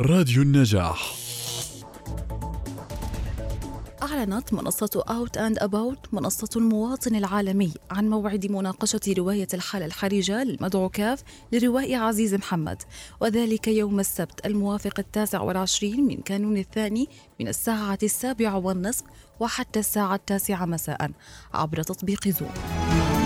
راديو النجاح. أعلنت منصة أوت أند أباوت منصة المواطن العالمي عن موعد مناقشة رواية الحالة الحرجة للمدعو كاف لروائي عزيز محمد وذلك يوم السبت الموافق التاسع والعشرين من كانون الثاني من الساعة السابعة والنصف وحتى الساعة التاسعة مساء عبر تطبيق زوم